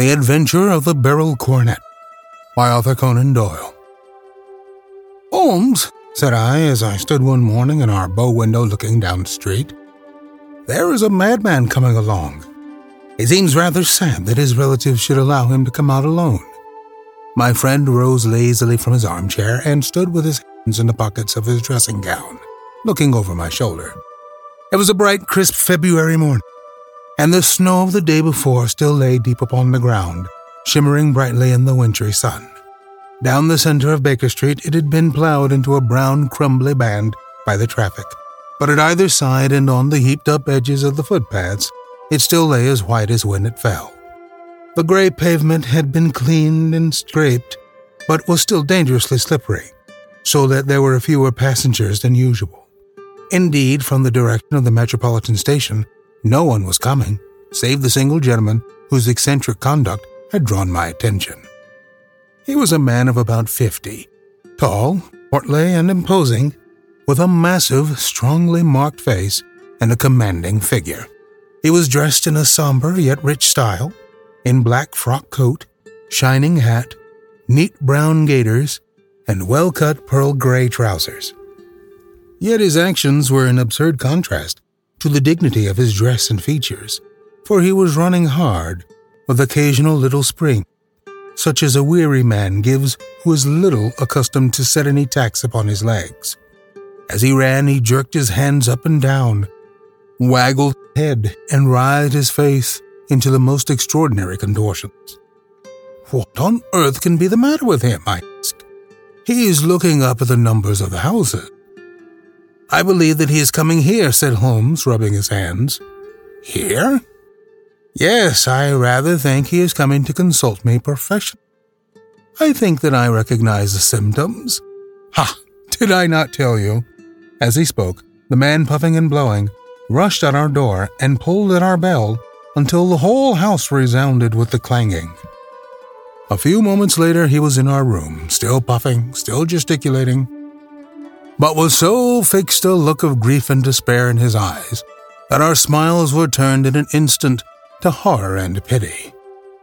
The Adventure of the Beryl Coronet by Arthur Conan Doyle. Holmes, said I as I stood one morning in our bow window looking down the street, there is a madman coming along. It seems rather sad that his relatives should allow him to come out alone. My friend rose lazily from his armchair and stood with his hands in the pockets of his dressing gown, looking over my shoulder. It was a bright, crisp February morning, and the snow of the day before still lay deep upon the ground, shimmering brightly in the wintry sun. Down the center of Baker Street, it had been plowed into a brown, crumbly band by the traffic, but at either side and on the heaped up edges of the footpaths, it still lay as white as when it fell. The gray pavement had been cleaned and scraped, but was still dangerously slippery, so that there were fewer passengers than usual. Indeed, from the direction of the Metropolitan Station, no one was coming, save the single gentleman whose eccentric conduct had drawn my attention. He was a man of about fifty, tall, portly, and imposing, with a massive, strongly marked face and a commanding figure. He was dressed in a somber yet rich style, in black frock coat, shining hat, neat brown gaiters, and well cut pearl gray trousers. Yet his actions were in absurd contrast to the dignity of his dress and features, for he was running hard, with occasional little spring, such as a weary man gives who is little accustomed to set any tax upon his legs. As he ran, he jerked his hands up and down, waggled his head, and writhed his face into the most extraordinary contortions. What on earth can be the matter with him? I asked. He is looking up at the numbers of the houses. I believe that he is coming here, said Holmes, rubbing his hands. Here? Yes, I rather think he is coming to consult me professionally. I think that I recognize the symptoms. Ha! Did I not tell you? As he spoke, the man puffing and blowing rushed at our door and pulled at our bell until the whole house resounded with the clanging. A few moments later, he was in our room, still puffing, still gesticulating, but with so fixed a look of grief and despair in his eyes that our smiles were turned in an instant to horror and pity.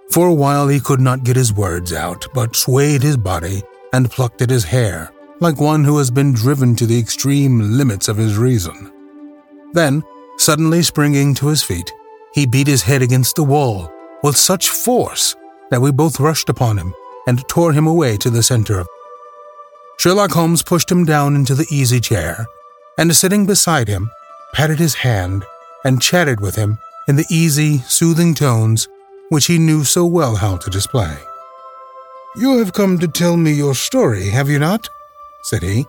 For a while he could not get his words out, but swayed his body and plucked at his hair, like one who has been driven to the extreme limits of his reason. Then, suddenly springing to his feet, he beat his head against the wall with such force that we both rushed upon him and tore him away to the center of Sherlock Holmes pushed him down into the easy chair, and sitting beside him, patted his hand and chatted with him in the easy, soothing tones which he knew so well how to display. You have come to tell me your story, have you not? said he.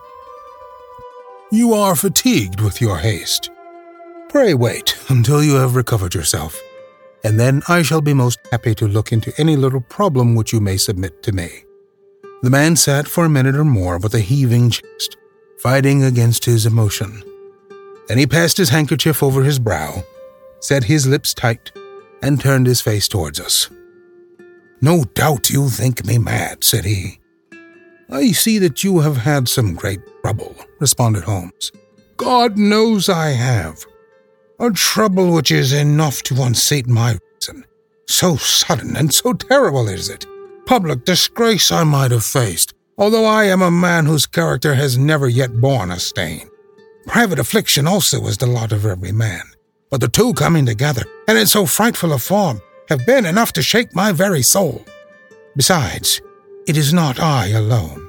You are fatigued with your haste. Pray wait until you have recovered yourself, and then I shall be most happy to look into any little problem which you may submit to me. The man sat for a minute or more with a heaving chest, fighting against his emotion. Then he passed his handkerchief over his brow, set his lips tight, and turned his face towards us. No doubt you think me mad, said he. I see that you have had some great trouble, responded Holmes. God knows I have. A trouble which is enough to unseat my reason. So sudden and so terrible is it public disgrace I might have faced, although I am a man whose character has never yet borne a stain. Private affliction also is the lot of every man, but the two coming together, and in so frightful a form, have been enough to shake my very soul. Besides, it is not I alone.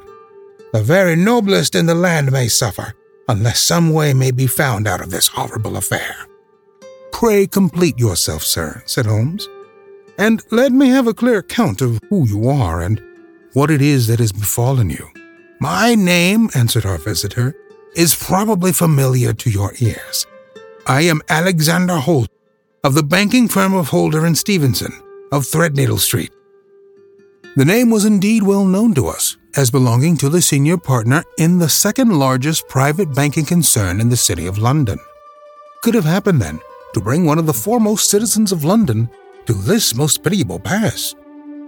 The very noblest in the land may suffer, unless some way may be found out of this horrible affair. Pray complete yourself, sir, said Holmes and let me have a clear account of who you are and what it is that has befallen you. My name, answered our visitor, is probably familiar to your ears. I am Alexander Holder, of the banking firm of Holder and Stevenson, of Threadneedle Street. The name was indeed well known to us as belonging to the senior partner in the second largest private banking concern in the City of London. Could have happened then to bring one of the foremost citizens of London to this most pitiable pass.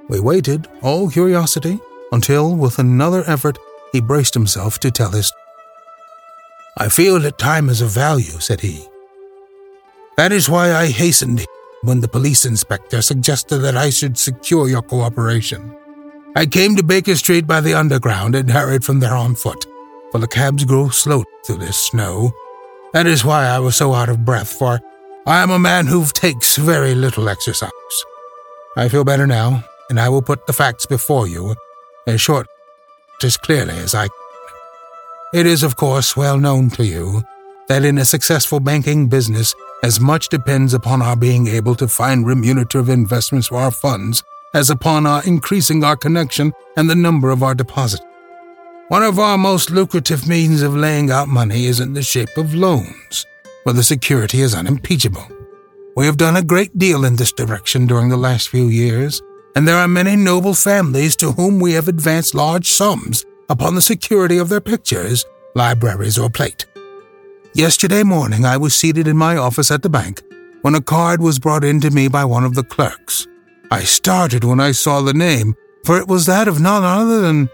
We waited, all curiosity, until, with another effort, he braced himself to tell his. I feel that time is of value, said he. That is why I hastened when the police inspector suggested that I should secure your cooperation. I came to Baker Street by the underground and hurried from there on foot, for the cabs grow slow through this snow. That is why I was so out of breath, for I am a man who takes very little exercise. I feel better now, and I will put the facts before you as short, as clearly as I can. It is, of course, well known to you that in a successful banking business, as much depends upon our being able to find remunerative investments for our funds as upon our increasing our connection and the number of our deposits. One of our most lucrative means of laying out money is in the shape of loans, where the security is unimpeachable. We have done a great deal in this direction during the last few years, and there are many noble families to whom we have advanced large sums upon the security of their pictures, libraries, or plate. Yesterday morning I was seated in my office at the bank when a card was brought in to me by one of the clerks. I started when I saw the name, for it was that of none other than,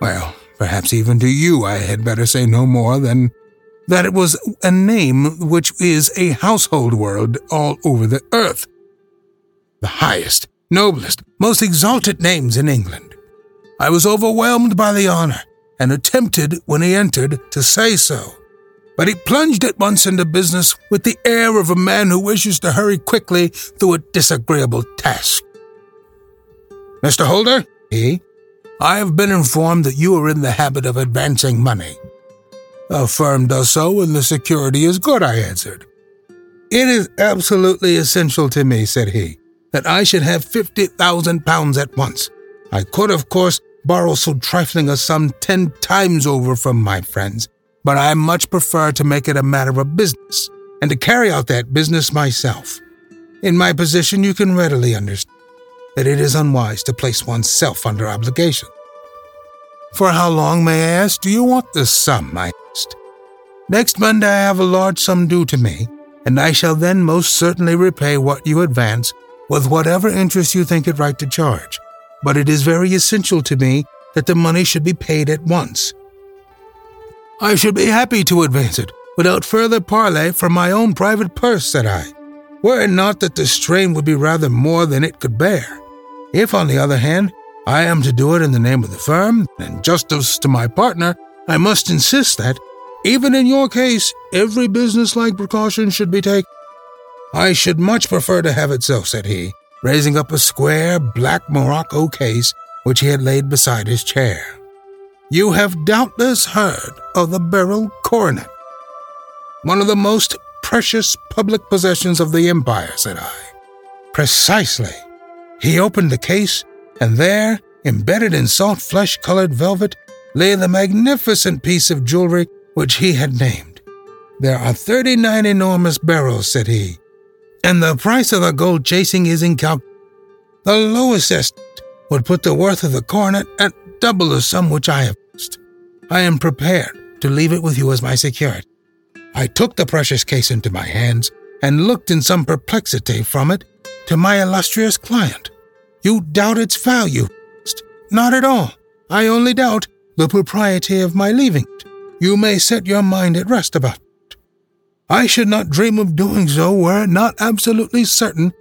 well, perhaps even to you I had better say no more than that it was a name which is a household word all over the earth. The highest, noblest, most exalted names in England. I was overwhelmed by the honor and attempted, when he entered, to say so. But he plunged at once into business with the air of a man who wishes to hurry quickly through a disagreeable task. Mr. Holder, he, I have been informed that you are in the habit of advancing money. A firm does so when the security is good, I answered. It is absolutely essential to me, said he, that I should have fifty thousand pounds at once. I could, of course, borrow so trifling a sum ten times over from my friends, but I much prefer to make it a matter of business and to carry out that business myself. In my position, you can readily understand that it is unwise to place oneself under obligation. For how long, may I ask, do you want this sum? I asked. Next Monday I have a large sum due to me, and I shall then most certainly repay what you advance with whatever interest you think it right to charge. But it is very essential to me that the money should be paid at once. I should be happy to advance it without further parley from my own private purse, said I, were it not that the strain would be rather more than it could bear. If, on the other hand, I am to do it in the name of the firm, and justice to my partner, I must insist that, even in your case, every business-like precaution should be taken. I should much prefer to have it so, said he, raising up a square black morocco case which he had laid beside his chair. You have doubtless heard of the Beryl coronet, one of the most precious public possessions of the empire, said I. Precisely. He opened the case, and there, embedded in soft flesh colored velvet, lay the magnificent piece of jewelry which he had named. There are thirty nine enormous beryls, said he, and the price of the gold chasing is incalculable. The lowest estimate would put the worth of the coronet at double the sum which I have asked. I am prepared to leave it with you as my security. I took the precious case into my hands and looked in some perplexity from it to my illustrious client. You doubt its value? Not at all. I only doubt the propriety of my leaving it. You may set your mind at rest about it. I should not dream of doing so were it not absolutely certain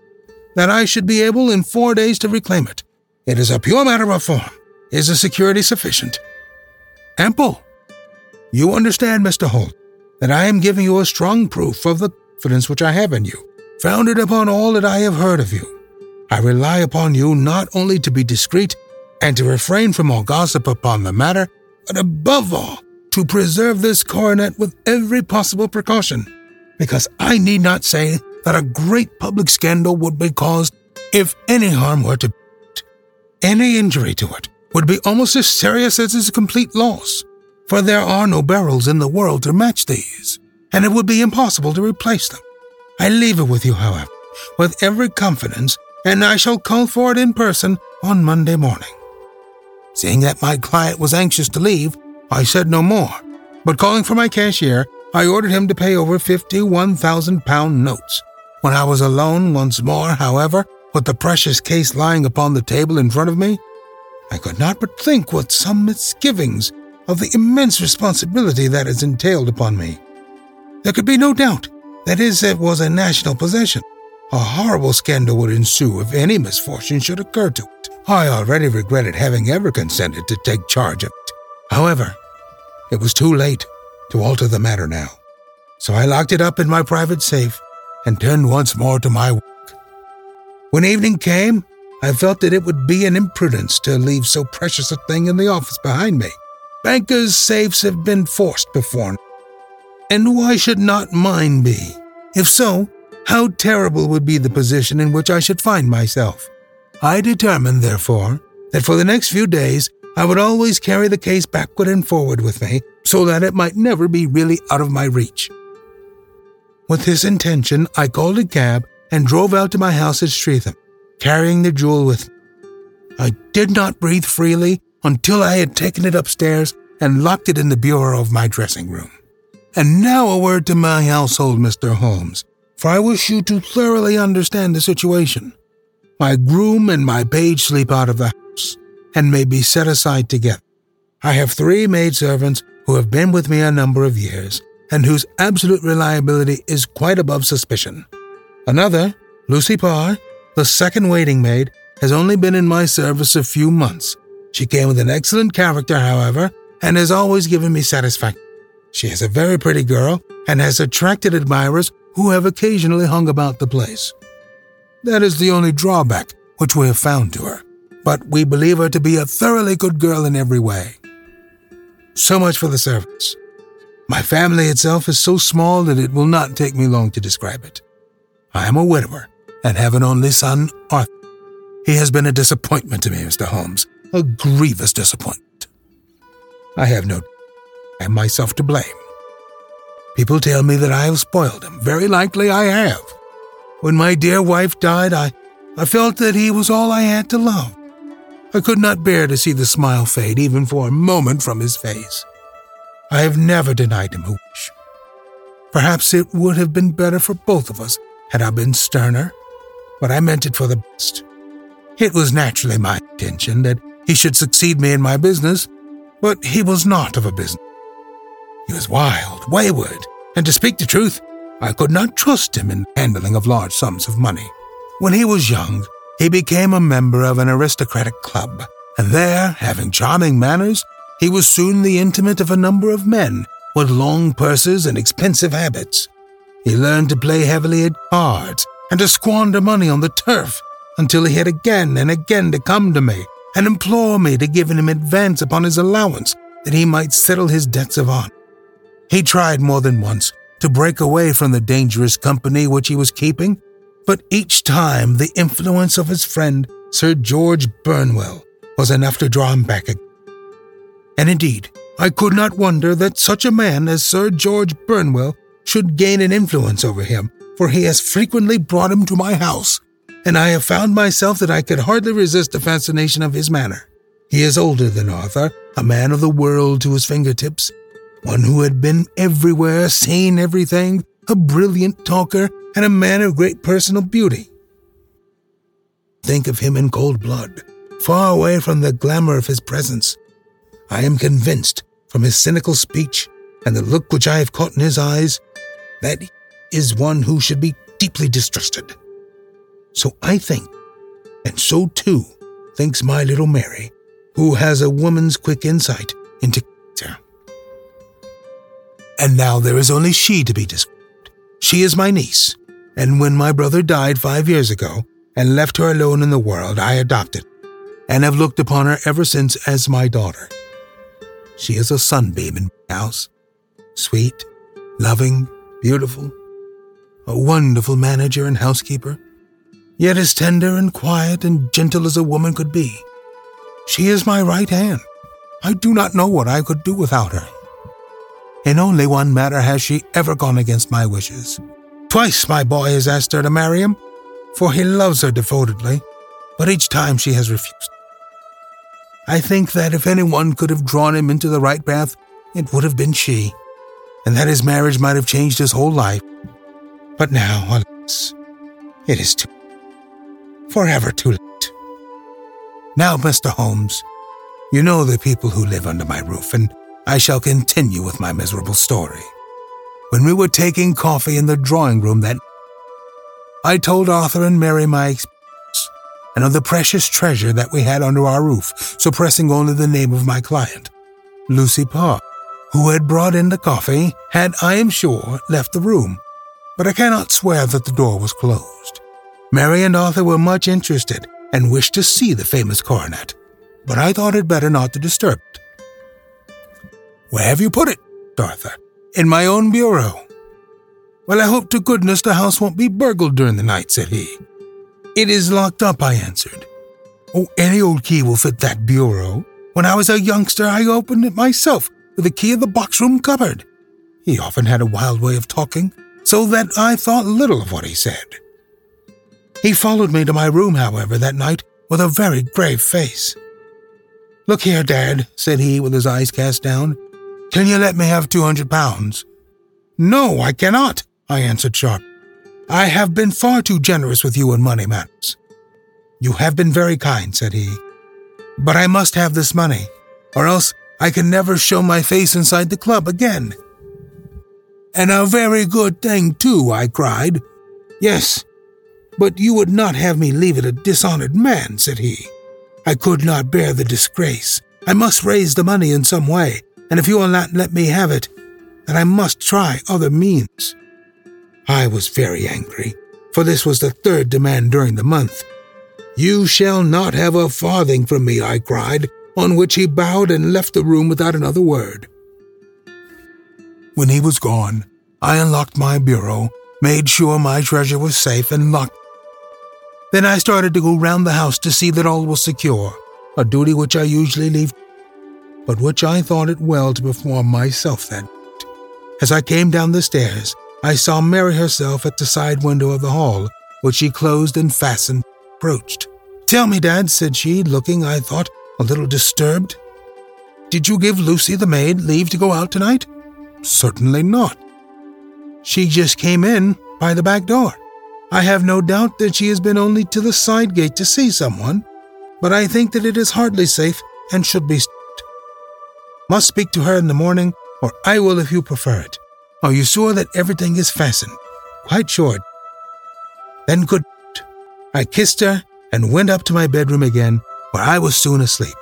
that I should be able in four days to reclaim it. It is a pure matter of form. Is the security sufficient? Ample. You understand, Mr. Holder, that I am giving you a strong proof of the confidence which I have in you founded upon all that I have heard of you. I rely upon you not only to be discreet and to refrain from all gossip upon the matter, but above all, to preserve this coronet with every possible precaution, because I need not say that a great public scandal would be caused if any harm were to it. Any injury to it would be almost as serious as its complete loss, for there are no beryls in the world to match these, and it would be impossible to replace them. I leave it with you, however, with every confidence, and I shall call for it in person on Monday morning. Seeing that my client was anxious to leave, I said no more, but calling for my cashier, I ordered him to pay over £51,000 notes. When I was alone once more, however, with the precious case lying upon the table in front of me, I could not but think with some misgivings of the immense responsibility that is entailed upon me. There could be no doubt that his uh, was a national possession. A horrible scandal would ensue if any misfortune should occur to it. I already regretted having ever consented to take charge of it. However, it was too late to alter the matter now. So I locked it up in my private safe and turned once more to my work. When evening came, I felt that it would be an imprudence to leave so precious a thing in the office behind me. Bankers' safes have been forced before, and why should not mine be? If so, how terrible would be the position in which I should find myself. I determined, therefore, that for the next few days I would always carry the case backward and forward with me so that it might never be really out of my reach. With this intention, I called a cab and drove out to my house at Streatham, carrying the jewel with me. I did not breathe freely until I had taken it upstairs and locked it in the bureau of my dressing room. And now a word to my household, Mr. Holmes, for I wish you to thoroughly understand the situation. My groom and my page sleep out of the house and may be set aside together. I have three maidservants who have been with me a number of years and whose absolute reliability is quite above suspicion. Another, Lucy Parr, the second waiting maid, has only been in my service a few months. She came with an excellent character, however, and has always given me satisfaction. She is a very pretty girl and has attracted admirers who have occasionally hung about the place. That is the only drawback which we have found to her, but we believe her to be a thoroughly good girl in every way. So much for the servants. My family itself is so small that it will not take me long to describe it. I am a widower and have an only son, Arthur. He has been a disappointment to me, Mr. Holmes, a grievous disappointment. I have no I am myself to blame. People tell me that I have spoiled him. Very likely I have. When my dear wife died, I, I felt that he was all I had to love. I could not bear to see the smile fade even for a moment from his face. I have never denied him a wish. Perhaps it would have been better for both of us had I been sterner, but I meant it for the best. It was naturally my intention that he should succeed me in my business, but he was not of a business. He was wild, wayward, and to speak the truth, I could not trust him in handling of large sums of money. When he was young, he became a member of an aristocratic club, and there, having charming manners, he was soon the intimate of a number of men with long purses and expensive habits. He learned to play heavily at cards and to squander money on the turf until he had again and again to come to me and implore me to give him advance upon his allowance that he might settle his debts of honor. He tried more than once to break away from the dangerous company which he was keeping, but each time the influence of his friend, Sir George Burnwell, was enough to draw him back again. And indeed, I could not wonder that such a man as Sir George Burnwell should gain an influence over him, for he has frequently brought him to my house, and I have found myself that I could hardly resist the fascination of his manner. He is older than Arthur, a man of the world to his fingertips, one who had been everywhere, seen everything, a brilliant talker, and a man of great personal beauty. Think of him in cold blood, far away from the glamour of his presence. I am convinced, from his cynical speech and the look which I have caught in his eyes, that he is one who should be deeply distrusted. So I think, and so too thinks my little Mary, who has a woman's quick insight into. And now there is only she to be described. She is my niece, and when my brother died five years ago and left her alone in the world, I adopted and have looked upon her ever since as my daughter. She is a sunbeam in my house, sweet, loving, beautiful, a wonderful manager and housekeeper, yet as tender and quiet and gentle as a woman could be. She is my right hand. I do not know what I could do without her. In only one matter has she ever gone against my wishes. Twice my boy has asked her to marry him, for he loves her devotedly, but each time she has refused. I think that if anyone could have drawn him into the right path, it would have been she, and that his marriage might have changed his whole life. But now, alas, it is too forever too late. Now, Mr. Holmes, you know the people who live under my roof, and I shall continue with my miserable story. When we were taking coffee in the drawing room that I told Arthur and Mary my experience and of the precious treasure that we had under our roof, suppressing only the name of my client, Lucy Parr, who had brought in the coffee, had, I am sure, left the room, but I cannot swear that the door was closed. Mary and Arthur were much interested and wished to see the famous coronet, but I thought it better not to disturb it. Where have you put it, Arthur? In my own bureau. Well, I hope to goodness the house won't be burgled during the night, said he. It is locked up, I answered. Oh, any old key will fit that bureau. When I was a youngster, I opened it myself with the key of the box room cupboard. He often had a wild way of talking, so that I thought little of what he said. He followed me to my room, however, that night with a very grave face. Look here, Dad, said he with his eyes cast down. Can you let me have two hundred pounds? No, I cannot, I answered sharp. I have been far too generous with you in money matters. You have been very kind, said he. But I must have this money, or else I can never show my face inside the club again. And a very good thing, too, I cried. Yes, but you would not have me leave it a dishonored man, said he. I could not bear the disgrace. I must raise the money in some way, and if you will not let me have it, then I must try other means. I was very angry, for this was the third demand during the month. You shall not have a farthing from me, I cried, on which he bowed and left the room without another word. When he was gone, I unlocked my bureau, made sure my treasure was safe, and locked then I started to go round the house to see that all was secure, a duty which I usually leave, but which I thought it well to perform myself that night. As I came down the stairs, I saw Mary herself at the side window of the hall, which she closed and fastened, approached. Tell me, Dad, said she, looking, I thought, a little disturbed. Did you give Lucy the maid leave to go out tonight? Certainly not. She just came in by the back door. I have no doubt that she has been only to the side gate to see someone, but I think that it is hardly safe and should be. Must speak to her in the morning, or I will if you prefer it. Are you sure that everything is fastened? Quite sure. Then good. I kissed her and went up to my bedroom again, where I was soon asleep.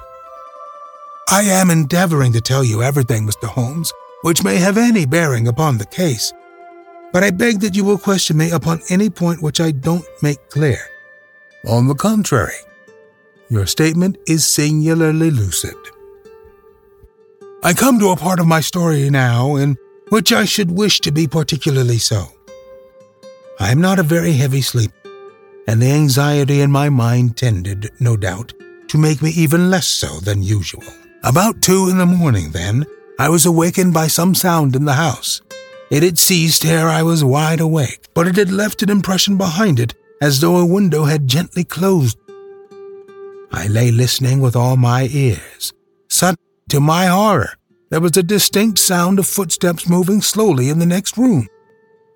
I am endeavoring to tell you everything, Mr. Holmes, which may have any bearing upon the case but I beg that you will question me upon any point which I don't make clear. On the contrary, your statement is singularly lucid. I come to a part of my story now in which I should wish to be particularly so. I am not a very heavy sleeper, and the anxiety in my mind tended, no doubt, to make me even less so than usual. About two in the morning, then, I was awakened by some sound in the house. It had ceased ere I was wide awake, but it had left an impression behind it as though a window had gently closed. I lay listening with all my ears. To my horror, there was a distinct sound of footsteps moving slowly in the next room.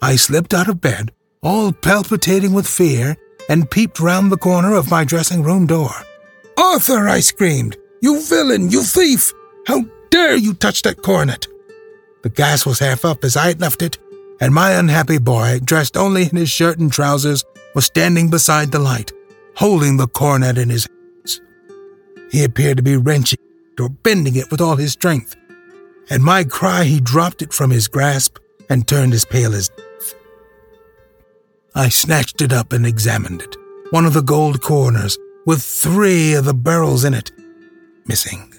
I slipped out of bed, all palpitating with fear, and peeped round the corner of my dressing room door. Arthur, I screamed, you villain, you thief! How dare you touch that coronet? The gas was half up as I had left it, and my unhappy boy, dressed only in his shirt and trousers, was standing beside the light, holding the coronet in his hands. He appeared to be wrenching or bending it with all his strength. At my cry, he dropped it from his grasp and turned as pale as death. I snatched it up and examined it. One of the gold corners, with three of the beryls in it, missing.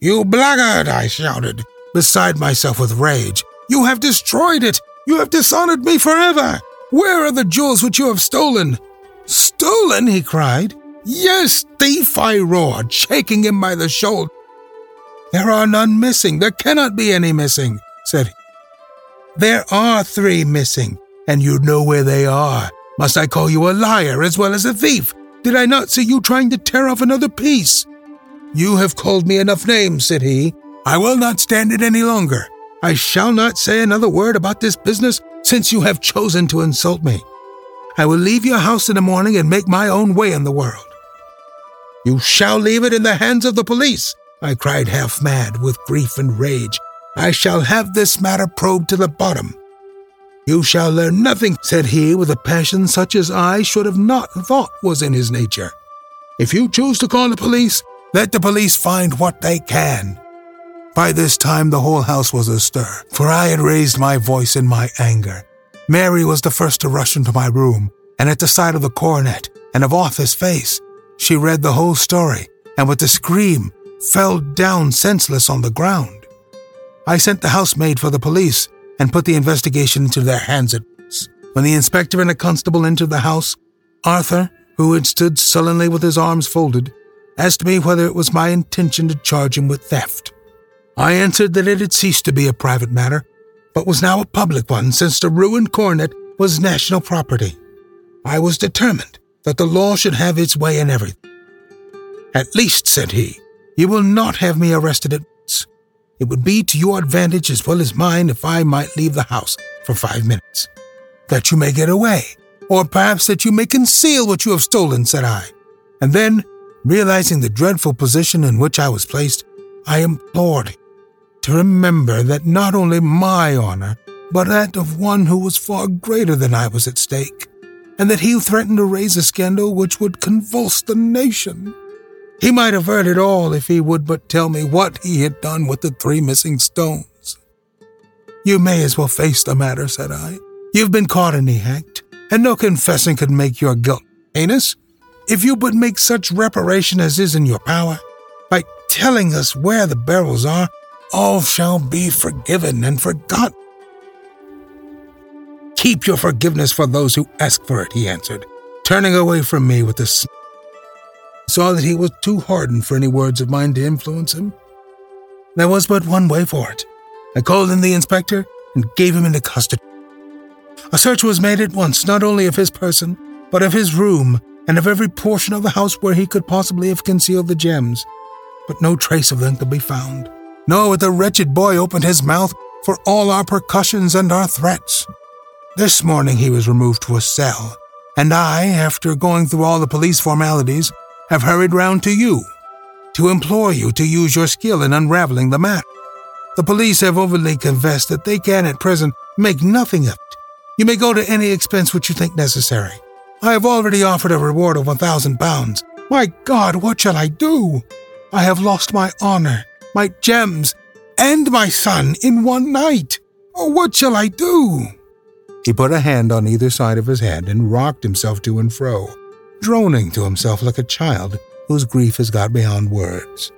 You blackguard! I shouted beside myself with rage. You have destroyed it! You have dishonored me forever! Where are the jewels which you have stolen? Stolen? he cried. Yes, thief, I roared, shaking him by the shoulder. There are none missing. There cannot be any missing, said he. There are three missing, and you know where they are. Must I call you a liar as well as a thief? Did I not see you trying to tear off another piece? You have called me enough names, said he. I will not stand it any longer. I shall not say another word about this business since you have chosen to insult me. I will leave your house in the morning and make my own way in the world. You shall leave it in the hands of the police, I cried half mad with grief and rage. I shall have this matter probed to the bottom. You shall learn nothing, said he with a passion such as I should have not thought was in his nature. If you choose to call the police, let the police find what they can. By this time, the whole house was astir, for I had raised my voice in my anger. Mary was the first to rush into my room, and at the sight of the coronet and of Arthur's face, she read the whole story, and with a scream, fell down senseless on the ground. I sent the housemaid for the police and put the investigation into their hands at once. When the inspector and a constable entered the house, Arthur, who had stood sullenly with his arms folded, asked me whether it was my intention to charge him with theft. I answered that it had ceased to be a private matter, but was now a public one since the ruined coronet was national property. I was determined that the law should have its way in everything. At least, said he, you will not have me arrested at once. It would be to your advantage as well as mine if I might leave the house for five minutes. That you may get away, or perhaps that you may conceal what you have stolen, said I. And then, realizing the dreadful position in which I was placed, I implored him to remember that not only my honor, but that of one who was far greater than I was at stake, and that he threatened to raise a scandal which would convulse the nation. He might avert it all if he would but tell me what he had done with the three missing stones. You may as well face the matter, said I. You've been caught in the act, and no confessing could make your guilt heinous. If you but make such reparation as is in your power, by telling us where the beryls are, all shall be forgiven and forgotten. Keep your forgiveness for those who ask for it, he answered, turning away from me with a saw that he was too hardened for any words of mine to influence him. There was but one way for it. I called in the inspector and gave him into custody. A search was made at once, not only of his person, but of his room and of every portion of the house where he could possibly have concealed the gems, but no trace of them could be found. Nor would the wretched boy open his mouth for all our percussions and our threats. This morning he was removed to a cell, and I, after going through all the police formalities, have hurried round to you to implore you to use your skill in unraveling the matter. The police have overly confessed that they can at present make nothing of it. You may go to any expense which you think necessary. I have already offered a reward of thousand pounds. My God, what shall I do? I have lost my honor, my gems, and my son in one night. Oh, what shall I do? He put a hand on either side of his head and rocked himself to and fro droning to himself like a child whose grief has got beyond words.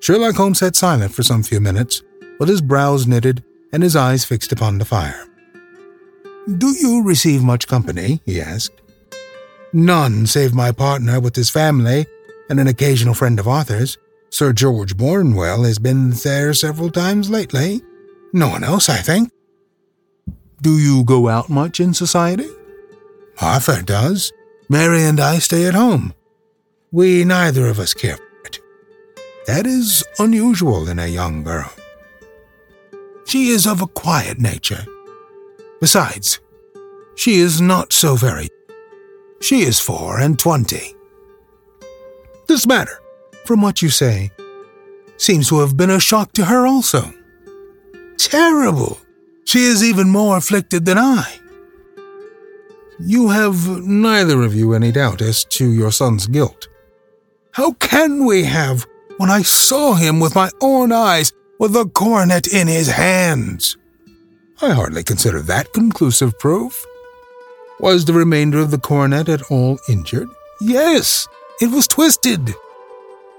Sherlock Holmes sat silent for some few minutes, with his brows knitted and his eyes fixed upon the fire. Do you receive much company? he asked. None, save my partner with his family and an occasional friend of Arthur's. Sir George Burnwell has been there several times lately. No one else, I think. Do you go out much in society? Arthur does. Mary and I stay at home. We neither of us care for it. That is unusual in a young girl. She is of a quiet nature. Besides, she is not so very. She is four and twenty. This matter, from what you say, seems to have been a shock to her also. Terrible! She is even more afflicted than I. You have neither of you any doubt as to your son's guilt. How can we have when I saw him with my own eyes with the coronet in his hands? I hardly consider that conclusive proof. Was the remainder of the coronet at all injured? Yes, it was twisted.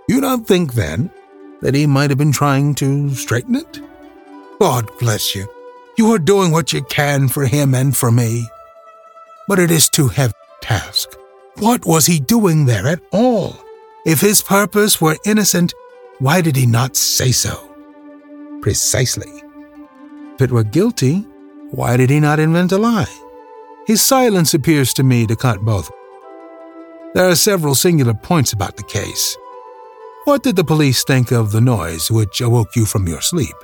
You don't think, then, that he might have been trying to straighten it? God bless you. You are doing what you can for him and for me but it is too heavy a task. What was he doing there at all? If his purpose were innocent, why did he not say so? Precisely. If it were guilty, why did he not invent a lie? His silence appears to me to cut both. There are several singular points about the case. What did the police think of the noise which awoke you from your sleep?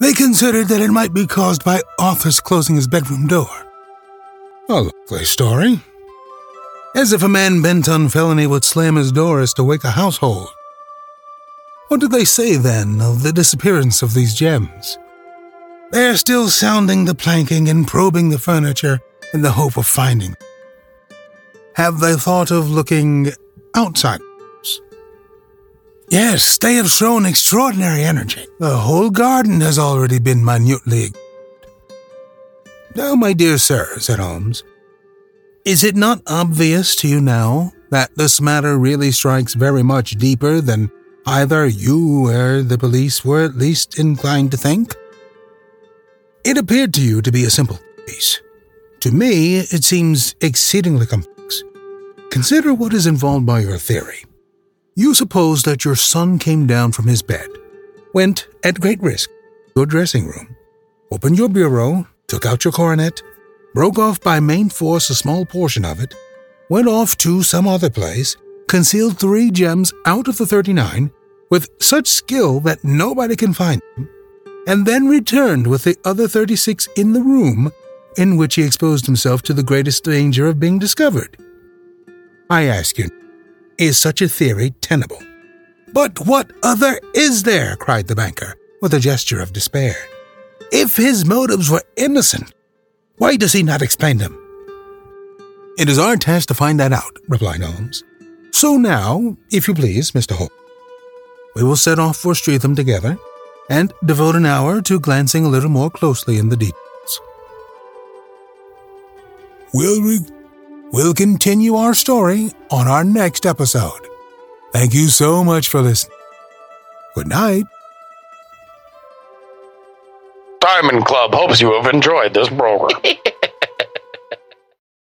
They considered that it might be caused by Arthur's closing his bedroom door. A likely story. As if a man bent on felony would slam his doors to wake a household. What did they say then of the disappearance of these gems? They're still sounding the planking and probing the furniture in the hope of finding. Have they thought of looking outside? Yes, they have shown extraordinary energy. The whole garden has already been minutely. Now, my dear sir, said Holmes, is it not obvious to you now that this matter really strikes very much deeper than either you or the police were at least inclined to think? It appeared to you to be a simple case. To me, it seems exceedingly complex. Consider what is involved by your theory. You suppose that your son came down from his bed, went at great risk to your dressing room, opened your bureau, took out your coronet, broke off by main force a small portion of it, went off to some other place, concealed three gems out of the 39 with such skill that nobody can find them, and then returned with the other 36 in the room in which he exposed himself to the greatest danger of being discovered. I ask you, is such a theory tenable? But what other is there? cried the banker, with a gesture of despair. If his motives were innocent, why does he not explain them? It is our task to find that out, replied Holmes. So now, if you please, Mr. Hope, we will set off for Streatham together and devote an hour to glancing a little more closely in the details. We'll, re- we'll continue our story on our next episode. Thank you so much for listening. Good night. Diamond Club hopes you have enjoyed this program.